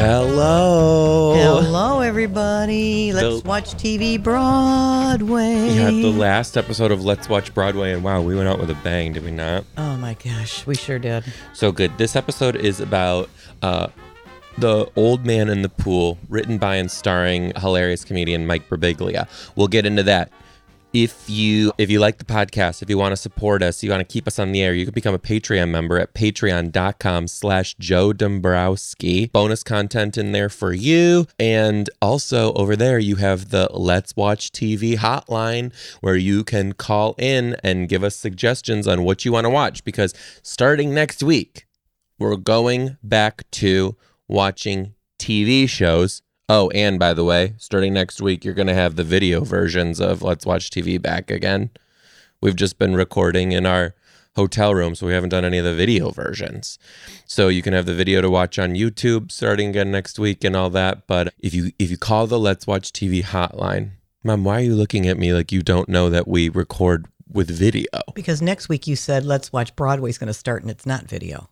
Hello. Hello, everybody. Let's The- watch TV Broadway. Yeah, the last episode of Let's Watch Broadway, and wow, we went out with a bang, did we not? oh my gosh, we sure did. So good. This episode is about uh, the old man in the pool, written by and starring hilarious comedian Mike Birbiglia. We'll get into that. If you if you like the podcast, if you want to support us, you want to keep us on the air, you can become a Patreon member at patreon.com slash Joe Dombrowski. Bonus content in there for you. And also over there you have the Let's Watch TV hotline where you can call in and give us suggestions on what you want to watch. Because starting next week, we're going back to watching TV shows. Oh, and by the way, starting next week, you're going to have the video versions of Let's Watch TV back again. We've just been recording in our hotel room, so we haven't done any of the video versions. So you can have the video to watch on YouTube starting again next week and all that. But if you if you call the Let's Watch TV hotline, Mom, why are you looking at me like you don't know that we record with video? Because next week you said Let's Watch Broadway's going to start and it's not video.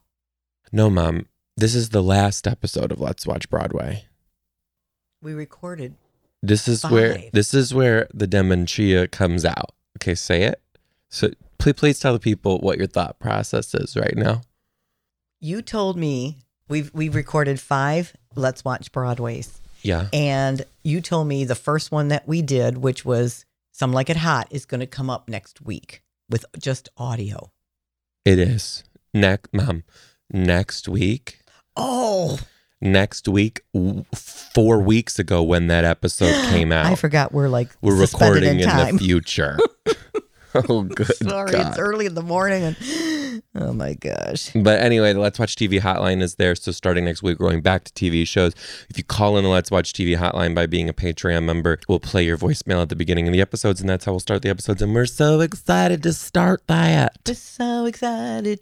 No, Mom. This is the last episode of Let's Watch Broadway. We recorded. This is where this is where the dementia comes out. Okay, say it. So please, please tell the people what your thought process is right now. You told me we've we've recorded five Let's Watch Broadways, Yeah, and you told me the first one that we did, which was Some Like It Hot, is going to come up next week with just audio. it is. Next, mom. Next week. Oh, Next week. w- Four weeks ago, when that episode came out, I forgot we're like we're recording in, time. the future. oh, good Sorry, God. it's early in the morning, and oh my gosh. But anyway, the Let's Watch TV hotline is there. So starting next week, we're going back to TV shows. If you call in the Let's Watch TV hotline by being a Patreon member, we'll play your voicemail at the beginning of the episodes, and that's how we'll start the episodes. And we're so excited to start that. Just so excited.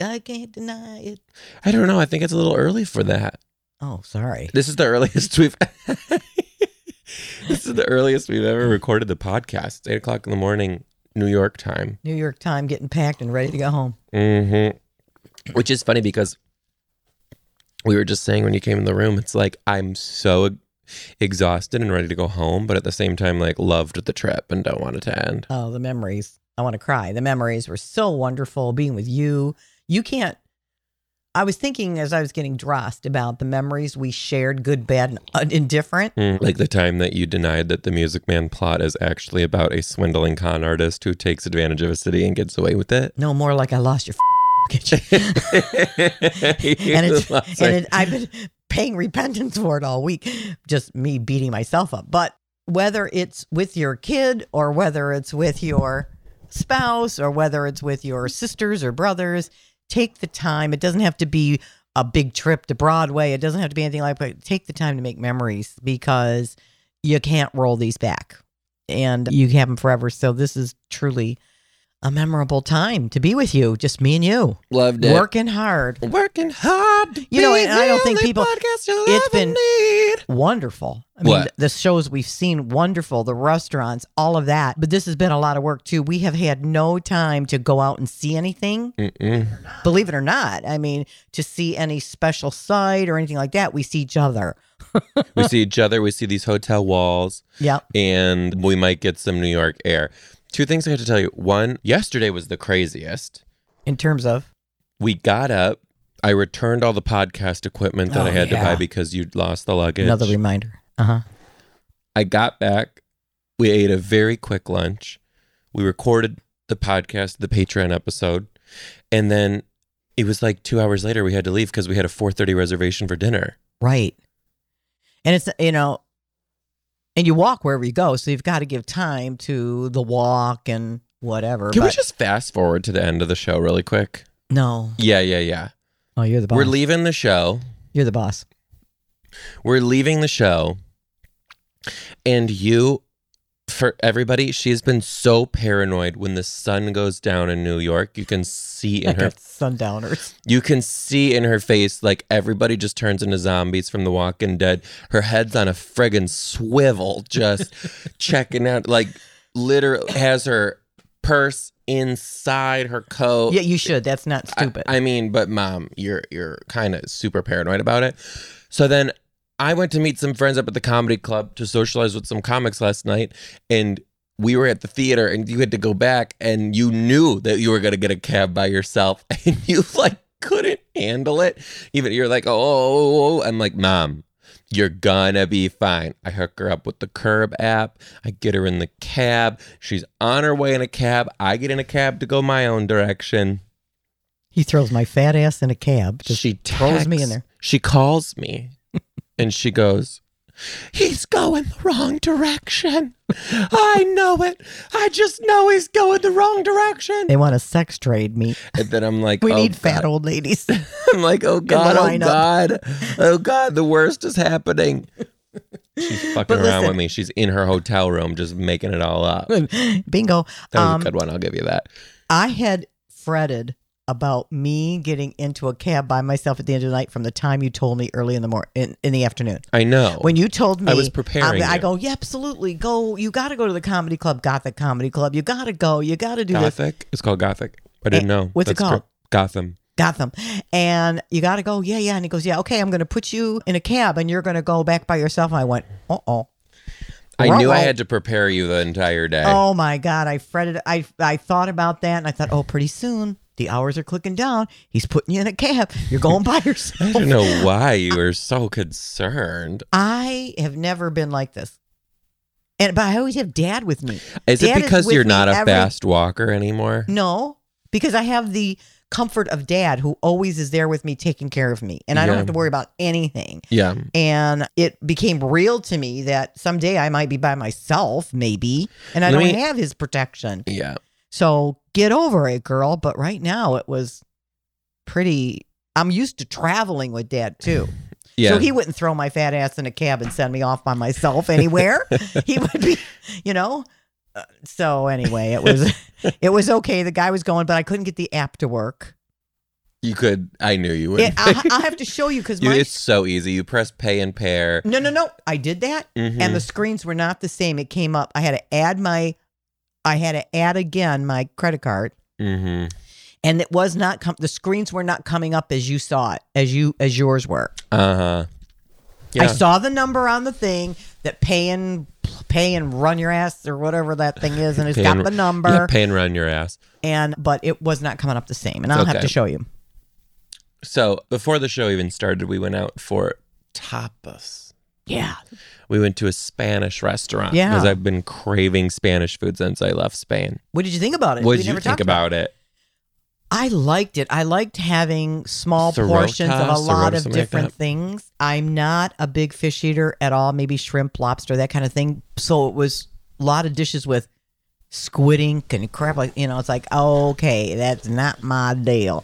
I can't deny it. I don't know. I think it's a little early for that. Oh, sorry. This is the earliest we've. this is the earliest we've ever recorded the podcast. It's eight o'clock in the morning, New York time. New York time getting packed and ready to go home. Mm-hmm. Which is funny because we were just saying when you came in the room, it's like I'm so exhausted and ready to go home, but at the same time, like loved the trip and don't want it to end. Oh, the memories. I want to cry. The memories were so wonderful being with you. You can't. I was thinking as I was getting dressed about the memories we shared, good, bad, and indifferent. Mm, Like the time that you denied that the Music Man plot is actually about a swindling con artist who takes advantage of a city and gets away with it. No more like I lost your luggage. and it's and it, I've been paying repentance for it all week, just me beating myself up. But whether it's with your kid or whether it's with your spouse or whether it's with your sisters or brothers, take the time. It doesn't have to be a big trip to Broadway. It doesn't have to be anything like that. Take the time to make memories because you can't roll these back and you have them forever. So this is truly a memorable time to be with you, just me and you, loved it. working hard. Working hard. You know, and I don't think people- it's been- need. wonderful. I mean, What? the shows we've seen, wonderful. The restaurants, all of that. But this has been a lot of work too. We have had no time to go out and see anything. Mm-mm. Believe it or not, I mean, to see any special site or anything like that, we see each other. we see each other. We see these hotel walls. Yep. and we might get some New York air. Two things I have to tell you. One, yesterday was the craziest. In terms of, We got up. I returned all the podcast equipment that Oh, I had to buy because you'd lost the luggage. another reminder. Uh huh. I got back. We ate a very quick lunch. We recorded the podcast, the Patreon episode, and then it was like two hours later we had to leave because we had a 4:30 reservation for dinner. Right. And it's, you know, and you walk wherever you go. So you've got to give time to the walk and whatever. Can we just fast forward to the end of the show really quick? no. Yeah, yeah, yeah. Oh, you're the boss. We're leaving the show. you're the boss. we're leaving the show and you for everybody she's been so paranoid when the sun goes down in new york you can see in Like her sundowners. you can see in her face like everybody just turns into zombies from the walking dead her head's on a friggin swivel just checking out like literally has her purse inside her coat. Yeah, you should. That's not stupid. I mean, but mom, you're you're kind of super paranoid about it. So then I went to meet some friends up at the comedy club to socialize with some comics last night, and we were at the theater, and you had to go back, and you knew that you were gonna get a cab by yourself, and you like couldn't handle it. Even you're like, oh, oh, oh, oh, I'm like, mom. You're gonna be fine. I hook her up with the Curb app. I get her in the cab. She's on her way in a cab. I get in a cab to go my own direction. he throws my fat ass in a cab. She throws me in there. She calls me and she goes, He's going the wrong direction. I know it. I just know he's going the wrong direction. They want to sex trade me. And then I'm like, We oh, need fat old ladies. I'm like, oh God, oh. God, oh God, the worst is happening. She's fucking But around listen- with me. She's in her hotel room just making it all up. Bingo. That was Um, a good one. I'll give you that. I had fretted about me getting into a cab by myself at the end of the night from the time you told me early in the morning in, in the afternoon. I know. When you told me I was preparing I, I go, yeah, absolutely. Go. You got to go to the comedy club, Gothic Comedy Club. You got to go. You got to do this. Gothic? It's called Gothic. I didn't Eh, know. what's it That's called? cor- Gotham. Gotham. And you got to go. Yeah, yeah. And he goes, yeah, okay, I'm going to put you in a cab and you're going to go back by yourself. And I went, uh oh. I knew I had to prepare you the entire day. Oh my God. I fretted. I, I thought about that and I thought, oh, pretty soon the hours are clicking down. He's putting you in a cab. You're going by yourself. I don't know why you were so concerned. I have never been like this. And but I always have dad with me. Is Dad it is because with you're not a every- fast walker anymore? No, because I have the comfort of dad who always is there with me taking care of me and I don't have to worry about anything. Yeah. And it became real to me that someday I might be by myself, maybe, and I Let don't me- have his protection. Yeah. So get over it, girl. But right now it was pretty. I'm used to traveling with dad too. Yeah. So he wouldn't throw my fat ass in a cab and send me off by myself anywhere. he would be, you know. Uh, so anyway, it was it was okay. The guy was going, but I couldn't get the app to work. you could. I knew you would. It, I, have to show you because it's so easy. You press pay and pair. no no no. I did that, Mhm. and the screens were not the same. It came up. I had to add my, I had to add again my credit card, hmm and it was not com- the screens were not coming up as you saw it as you as yours were. Uh huh. I saw the number on the thing that pay and pay and run your ass or whatever that thing is, and it's got and- the number. Yeah, pay and run your ass. and but it was not coming up the same, and I'll have to show you. So before the show even started, we went out for tapas. Yeah, We went to a Spanish restaurant Yeah. because I've been craving Spanish food since I left Spain. what did you think about it? What We did you never think talked about it? I liked it. I liked having small Sriracha, portions of a lot of something like different that. things. I'm not a big fish eater at all. Maybe shrimp, lobster, that kind of thing. So it was a lot of dishes with squid ink and crap. Like you know, it's like okay, that's not my deal.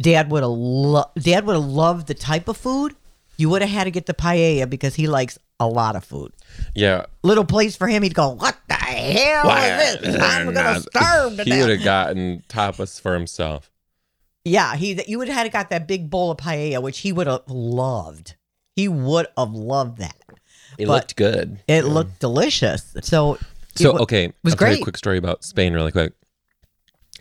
Dad would have lo- Dad would have loved the type of food. You would have had to get the paella because he likes a lot of food. Yeah. Little place for him, he'd go, "What the hell is this? I'm gonna starve to He would death." have gotten tapas for himself. Yeah, he you would have had got that big bowl of paella, which he would have loved. He would have loved that. It But looked good. It looked delicious. So, So wa- okay, was I'll tell you great. a quick story about Spain, really quick.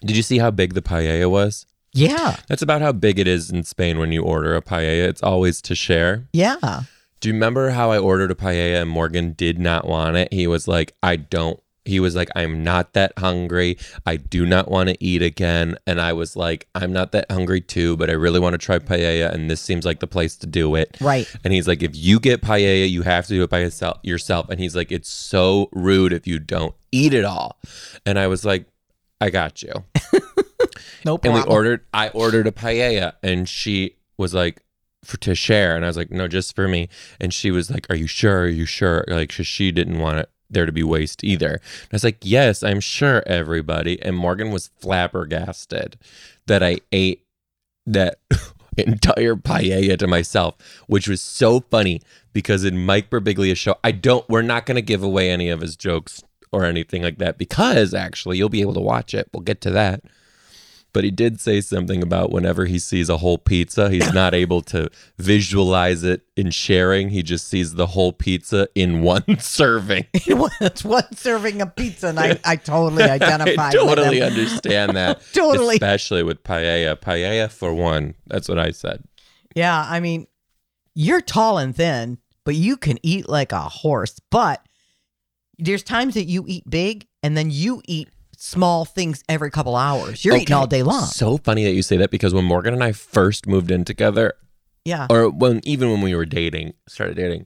Did you see how big the paella was? Yeah, That's about how big it is in Spain when you order a paella. It's always to share. yeah. Do you remember how I ordered a paella and Morgan did not want it? He was like, I don't. He was like, I'm not that hungry. I do not want to eat again. And I was like, I'm not that hungry too, but I really want to try paella. And this seems like the place to do it. Right. And he's like, if you get paella, you have to do it by yourself. yourself. And he's like, it's so rude if you don't eat it all. And I was like, I got you. No And we ordered, I ordered a paella, and she was like, for to share, and I was like, no, just for me. And she was like, are you sure? Are you sure? Like, 'cause she didn't want it there to be waste either. And I was like, yes, I'm sure, everybody. And Morgan was flabbergasted that I ate that entire paella to myself, which was so funny because in Mike Birbiglia's show, I don't, we're not going to give away any of his jokes or anything like that because actually you'll be able to watch it. We'll get to that. But he did say something about whenever he sees a whole pizza, he's not able to visualize it in sharing. He just sees the whole pizza in one serving. it's one serving of pizza, and I, I totally identify. I totally understand that. Totally. Especially with paella. Paella for one. That's what I said. Yeah, I mean, you're tall and thin, but you can eat like a horse. But there's times that you eat big, and then you eat small things every couple hours. You're eating all day long. So funny that you say that because when Morgan and I first moved in together, Yeah. or when even when we were dating, started dating,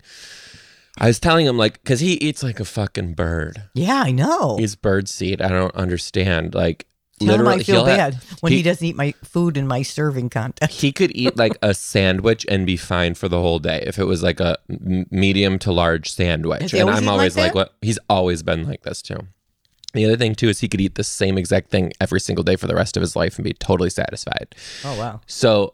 I was telling him like, because he eats like a fucking bird. Yeah, I know. He's bird seed. I don't understand. Like Tell him I feel bad when he, he- doesn't eat my food in my serving contest. he could eat like a sandwich and be fine for the whole day if it was like a medium to large sandwich. And I'm always like like, what? He's always been like this too. The other thing too is he could eat the same exact thing every single day for the rest of his life and be totally satisfied. Oh wow. So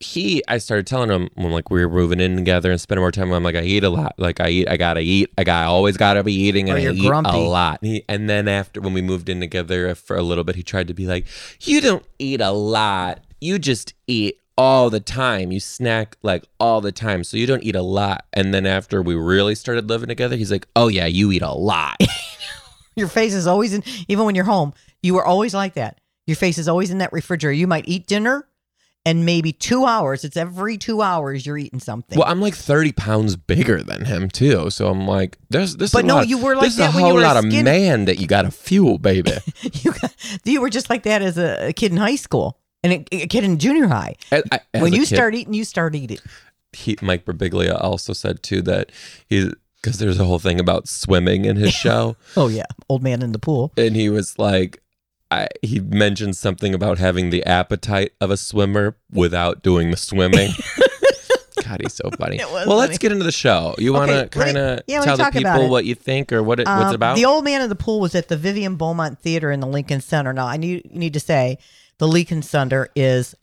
he, I started telling him when like we were moving in together and spending more time. I'm like, I eat a lot. Like I eat, I gotta eat. I got, I always gotta be eating, and Or I eat grumpy. a lot. And, he, and then after when we moved in together for a little bit, he tried to be like, you don't eat a lot. You just eat all the time. You snack like all the time, so you don't eat a lot. And then after we really started living together, he's like, oh yeah, you eat a lot. Your face is always in even when you're home, you were always like that. Your face is always in that refrigerator. You might eat dinner and maybe two hours. It's every two hours you're eating something. Well, I'm like 30 pounds bigger than him too, so I'm like, there's this. But is a no, lot- you were like this is that a when you whole were a lot of skinny- man that you got to fuel, baby. you got, you were just like that as a, a kid in high school and a, a kid in junior high. I- I- as when you kid, start eating, you start eating. he, Mike Birbiglia also said too that he because there's a whole thing about swimming in his show, Oh yeah, old man in the pool. and he was like. I, he mentioned something about having the appetite of a swimmer without doing the swimming. God, he's so funny. Well, let's get into the show. You want to kind of yeah, let me tell the people what you think or what it, what's Um, it about? The old man in the pool was at the Vivian Beaumont Theater in the Lincoln Center. Now I need need to say the Lincoln Center is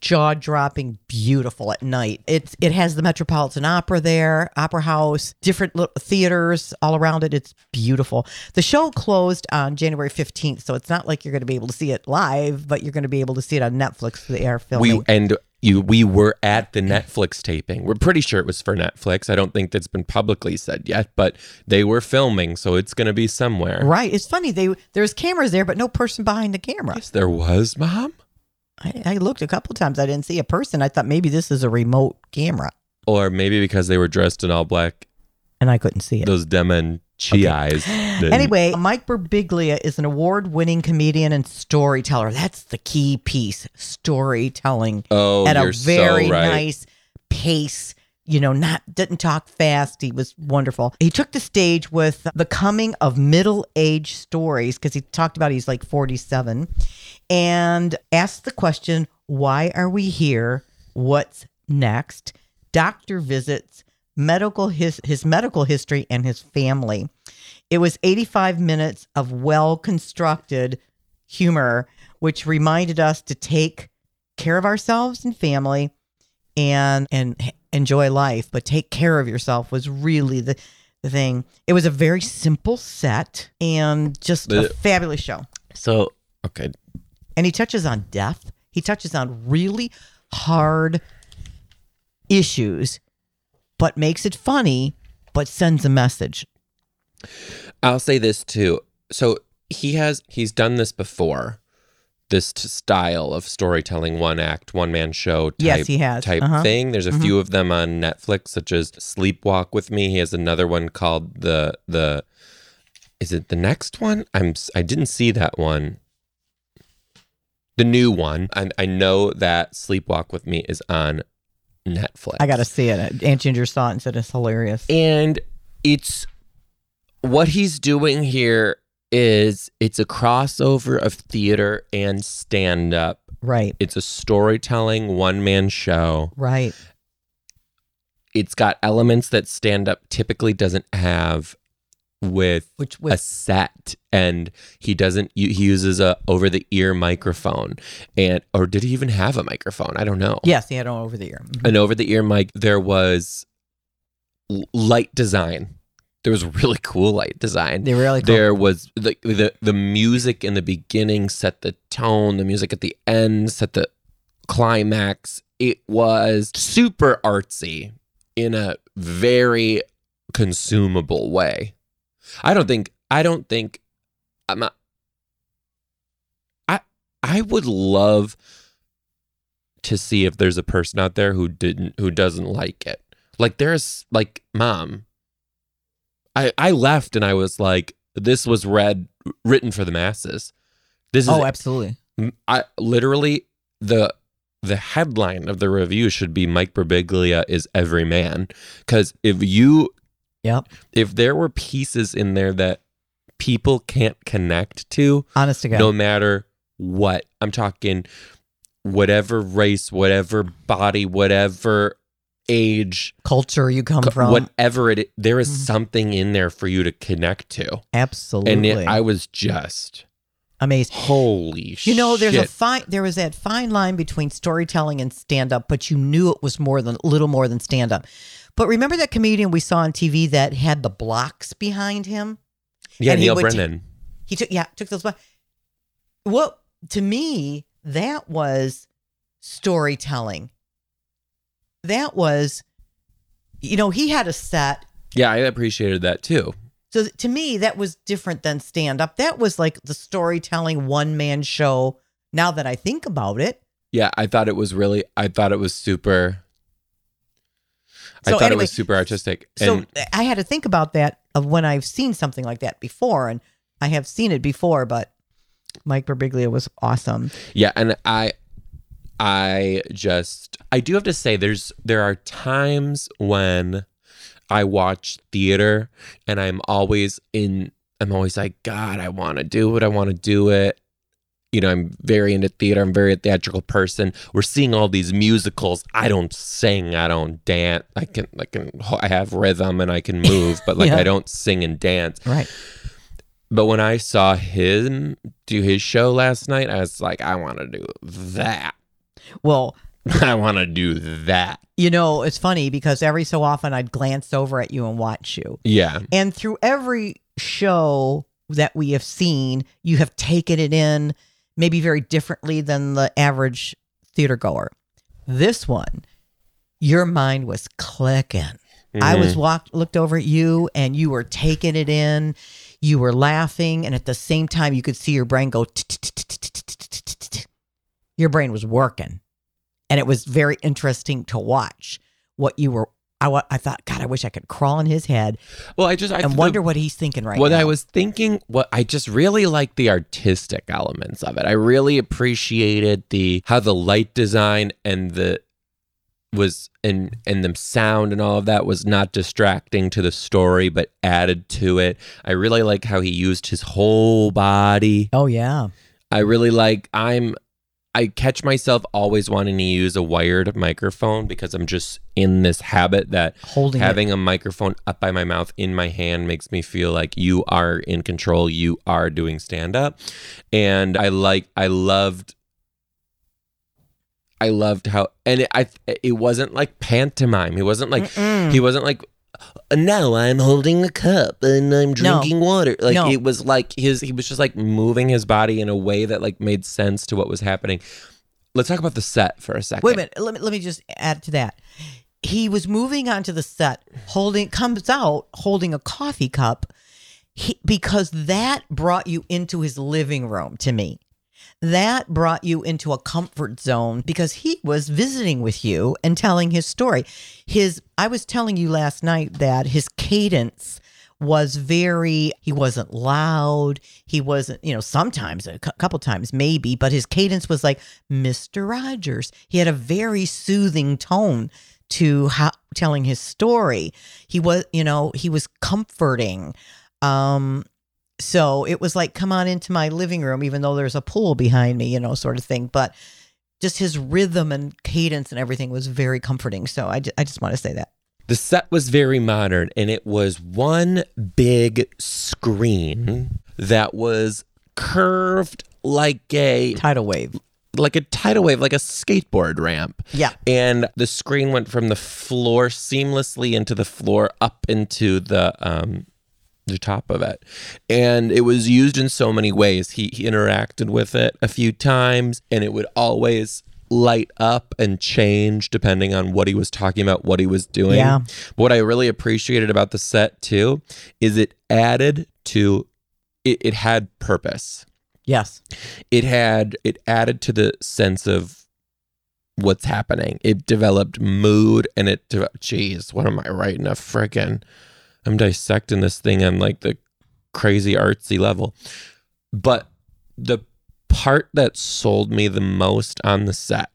jaw dropping beautiful at night. It's it has the Metropolitan Opera there, Opera House, different little theaters all around it. It's beautiful. The show closed on January 15th, so it's not like you're going to be able to see it live, but you're going to be able to see it on Netflix. for the air filming. we and you we were at the Netflix taping. We're pretty sure it was for Netflix. I don't think that's been publicly said yet, but they were filming, so it's going to be somewhere. right. It's funny. They there's cameras there, but no person behind the camera. Yes, there was, Mom. I, I looked a couple times. I didn't see a person. I thought maybe this is a remote camera, Or maybe because they were dressed in all black, and I couldn't see it. those Demen chi eyes. didn't- Anyway, Mike Birbiglia is an award-winning comedian and storyteller. That's the key piece: storytelling oh, at you're a very so right. nice pace. You know, not didn't talk fast. He was wonderful. He took the stage with the coming of middle-age stories because he talked about he's like forty-seven, and asked the question, "Why are we here? What's next?" Doctor visits, medical his his medical history, and his family. It was 85 minutes of well constructed humor, which reminded us to take care of ourselves and family and and enjoy life, but take care of yourself was really the the thing. It was a very simple set and just a fabulous show. So, okay. And he touches on death. He touches on really hard issues, but makes it funny, but sends a message. I'll say this too. So he has he's done this before. This t- style of storytelling, one act, one man show type, Yes, he has. type Uh-huh. thing. There's a Mhm. few of them on Netflix, such as Sleepwalk with Me. He has another one called the the. Is it the next one? I'm I didn't see that one. The new one. I, I know that Sleepwalk with Me is on Netflix. I got to see it. Aunt Ginger saw it and said it's hilarious. And it's what he's doing here is it's a crossover of theater and stand up. Right, It's a storytelling one man show. right. It's got elements that stand up typically doesn't have with Which a set and he doesn't he uses a over the ear microphone and or did he even have a microphone i don't know yes, he had an over the ear. Mhm. an over the ear mic there was light design there was really cool light design. They really cool. There was the, the the music in the beginning set the tone. The music at the end set the climax. It was super artsy in a very consumable way. I don't think. I don't think. I'm not. I I would love to see if there's a person out there who didn't who doesn't like it. Like there's like mom. I I left and I was like this was read written for the masses. This is oh, absolutely. I literally the the headline of the review should be Mike Birbiglia is every man cuz if you Yep. if there were pieces in there that people can't connect to Honest to God. no matter what. I'm talking whatever race, whatever body, whatever age, Culture you come co- from. whatever it. There is Mhm. something in there for you to connect to, absolutely. and it, I was just Amazing. holy. Shit. You know, there's a fine. There was that fine line between storytelling and stand up, but you knew it was more than a little more than stand up. But remember that comedian we saw on TV that had the blocks behind him? yeah, and Neal would Brennan. He took yeah took those. blocks. Well, to me, that was storytelling. That was, you know, he had a set. yeah, I appreciated that too. So to me, that was different than stand up. That was like the storytelling one man show. Now that I think about it, Yeah, I thought it was really. I thought it was super. I So thought it was super artistic. So and I had to think about that of when I've seen something like that before, and I have seen it before, but Mike Birbiglia was awesome. Yeah, and I I just I do have to say there's there are times when I watch theater and I'm always in I'm always like god I want to do it I want to do it. You know, I'm very into theater. I'm very a theatrical person. We're seeing all these musicals. I don't sing. I don't dance. I can, I can, I have rhythm and I can move, but like Yeah. I don't sing and dance. Right. But when I saw him do his show last night, I was like, I want to do that. Well, I want to do that. you know, it's funny because every so often I'd glance over at you and watch you. Yeah. And through every show that we have seen, you have taken it in maybe very differently than the average theater goer. This one, your mind was clicking. Mm-hmm. I was mm-hmm. walked looked over at you and you were taking it in. You were laughing and at the same time you could see your brain go your brain was working. And it was very interesting to watch what you were I, I thought god I wish I could crawl in his head Well, I just I and the- wonder what he's thinking right what now. What I was thinking. What I just really like the artistic elements of it. I really appreciated the how the light design and the was and and the sound and all of that was not distracting to the story, but added to it. I really like how he used his whole body. Oh yeah. I really like I'm I catch myself always wanting to use a wired microphone because I'm just in this habit that Holding it. having a microphone up by my mouth in my hand makes me feel like you are in control, you are doing stand up. And I like I loved I loved how and it, I it wasn't like pantomime. He wasn't like Mm-mm. he wasn't like now I'm holding a cup and I'm No. drinking water. Like No. it was like his he was just like moving his body in a way that like made sense to what was happening. Let's talk about the set for a second. Wait a minute. Let me let me just add to that. He was moving onto the set, holding comes out holding a coffee cup, he, because that brought you into his living room. To me, that brought you into a comfort zone because he was visiting with you and telling his story. His I was telling you last night that his cadence was very he wasn't loud. He wasn't you know sometimes a cou- couple times maybe but his cadence was like mr rogers. He had a very soothing tone to how telling his story. He was you know he was comforting. Um so it was like come on into my living room even though there's a pool behind me you know sort of thing but just his rhythm and cadence and everything was very comforting so i, I just want to say that The set was very modern and it was one big screen that was curved like a tidal wave like a tidal wave, like a skateboard ramp. Yeah. And the screen went from the floor seamlessly into the floor up into the um the top of it. And it was used in so many ways. He, he interacted with it a few times and it would always light up and change depending on what he was talking about, what he was doing. Yeah. But what I really appreciated about the set too is it added to it, it had purpose Yes. it had it added to the sense of what's happening. It developed mood and it de- jeez, what am I writing a frickin' I'm dissecting this thing on like the crazy artsy level. But the part that sold me the most on the set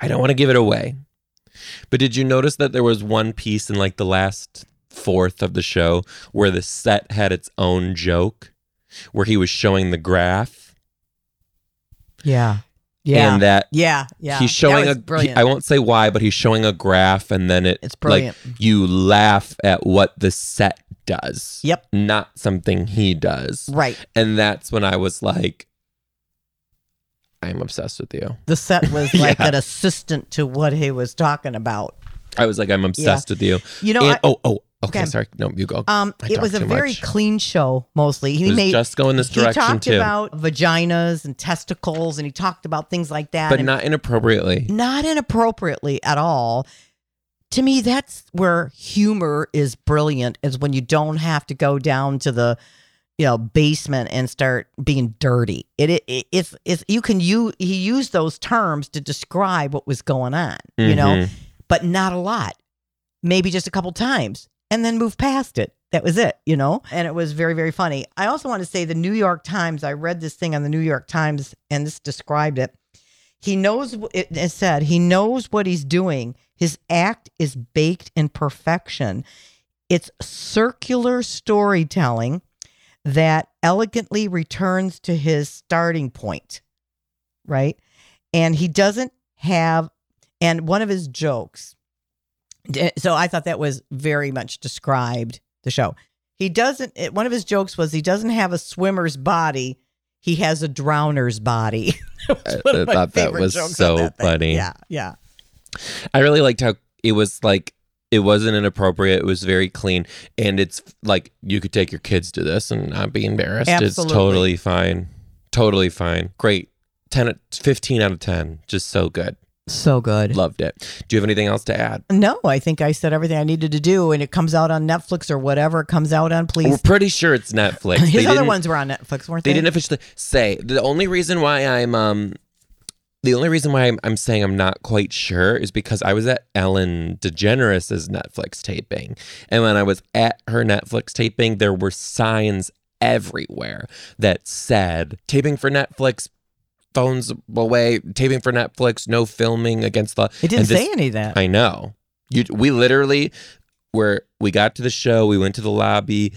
I don't want to give it away. But did you notice that there was one piece in like the last fourth of the show where the set had its own joke? where he was showing the graph Yeah. Yeah. and that yeah. Yeah. he's showing a brilliant. I won't say why but he's showing a graph and then it it's brilliant. like you laugh at what the set does Yep. not something he does right. and that's when I was like I'm obsessed with you The set was like Yeah. an assistant to what he was talking about. I was like I'm obsessed with you You know, and I, oh oh okay, sorry no you go um, I it talk was a too very much. clean show. Mostly, he it was made just going this he direction talked too about vaginas and testicles, and he talked about things like that, but and not inappropriately not inappropriately at all. To me, that's where humor is brilliant. Is when you don't have to go down to the, you know, basement and start being dirty. It, it, it it's it's you can you he used those terms to describe what was going on. You know, Mhm. but not a lot. Maybe just a couple times and then move past it. That was it, you know? And it was very, very funny. I also want to say the New York Times, I read this thing on the New York Times and this described it. He knows, it, said, he knows what he's doing. His act is baked in perfection. It's circular storytelling that elegantly returns to his starting point, right? And he doesn't have, and one of his jokes, so I thought that was very much described the show. He doesn't. It, one of his jokes was he doesn't have a swimmer's body. He has a drowner's body. I- thought that was so that funny. Yeah, yeah, I really liked how it was like it wasn't inappropriate. It was very clean, and it's like you could take your kids to this and not be embarrassed. It's totally fine, totally fine. Great, ten, 15 out of ten. Just so good. So good. Loved it. Do you have anything else to add? No, I think I said everything I needed to do, and it comes out on Netflix or whatever it comes out on. Please, we're pretty sure it's Netflix. his They other ones were on Netflix, weren't they? They didn't officially say. The only reason why I'm um the only reason why I'm, I'm saying I'm not quite sure is because I was at Ellen DeGeneres' Netflix taping. And when I was at her Netflix taping, there were signs everywhere that said taping for Netflix, phones away, taping for Netflix, no filming against the It didn't this- say any of that. I know. You we literally where we got to the show, we went to the lobby,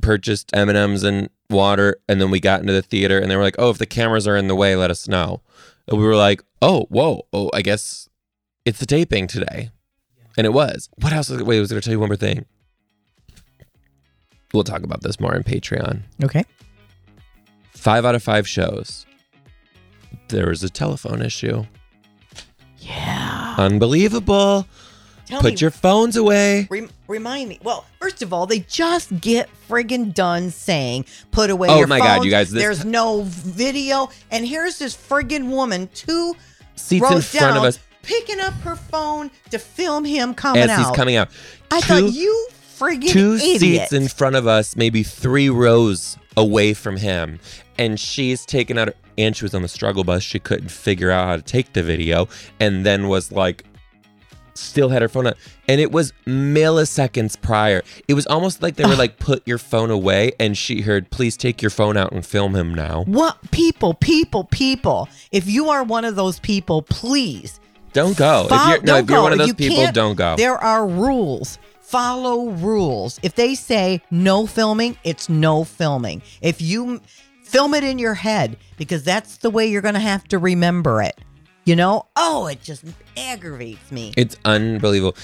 purchased M&Ms and water, and then we got into the theater and they were like, "Oh, if the cameras are in the way, let us know." And we were like, "Oh, whoa. Oh, I guess it's the taping today." And it was. What else? was- Wait, I was going to tell you one more thing. We'll talk about this more on Patreon. okay. Five out of five shows. There was a telephone issue. Yeah. Unbelievable. Tell Put me, your phones away. Rem- remind me. Well, first of all, they just get friggin' done saying, "Put away Oh your my God, you guys, this- There's no video, and here's this friggin' woman two Seats in front down, of us picking up her phone to film him coming as out. he's coming out. I two, thought you friggin' two idiot. seats in front of us, maybe three rows away from him, and she's taken out. And she was on the struggle bus. She couldn't figure out how to take the video, and then was like, still had her phone out, and it was milliseconds prior. It was almost like they were like, "Put your phone away," and she heard, "Please take your phone out and film him now." What people, people, people? If you are one of those people, please Don't go. Fol- if you're no, if you're go. one of those You people, don't go. There are rules. Follow rules. If they say no filming, it's no filming. If you film it in your head, because that's the way you're going to have to remember it. You know? Oh, it just aggravates me. It's unbelievable.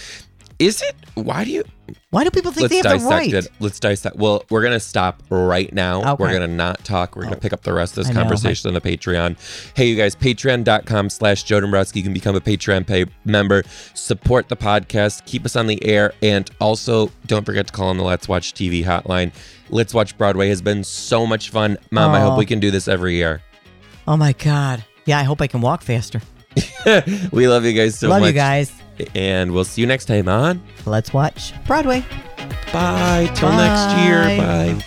Is it? Why do you? Why do people think Let's they have the right? it. Let's dissect. Well, we're gonna stop right now. Okay. We're gonna not talk. We're gonna Oh. pick up the rest of this I know. conversation on the Patreon. Hey, you guys, patreon.com slash Joe Dombrowski. You can become a Patreon pay member, support the podcast, keep us on the air, and also don't forget to call on the Let's Watch TV hotline. Let's Watch Broadway has been so much fun. Mom, I hope we can do this every year. Oh my God. Yeah, I hope I can walk faster. we love you guys so Love much. Love you guys. And we'll see you next time on Let's watch Broadway. Bye. Till next year. Bye.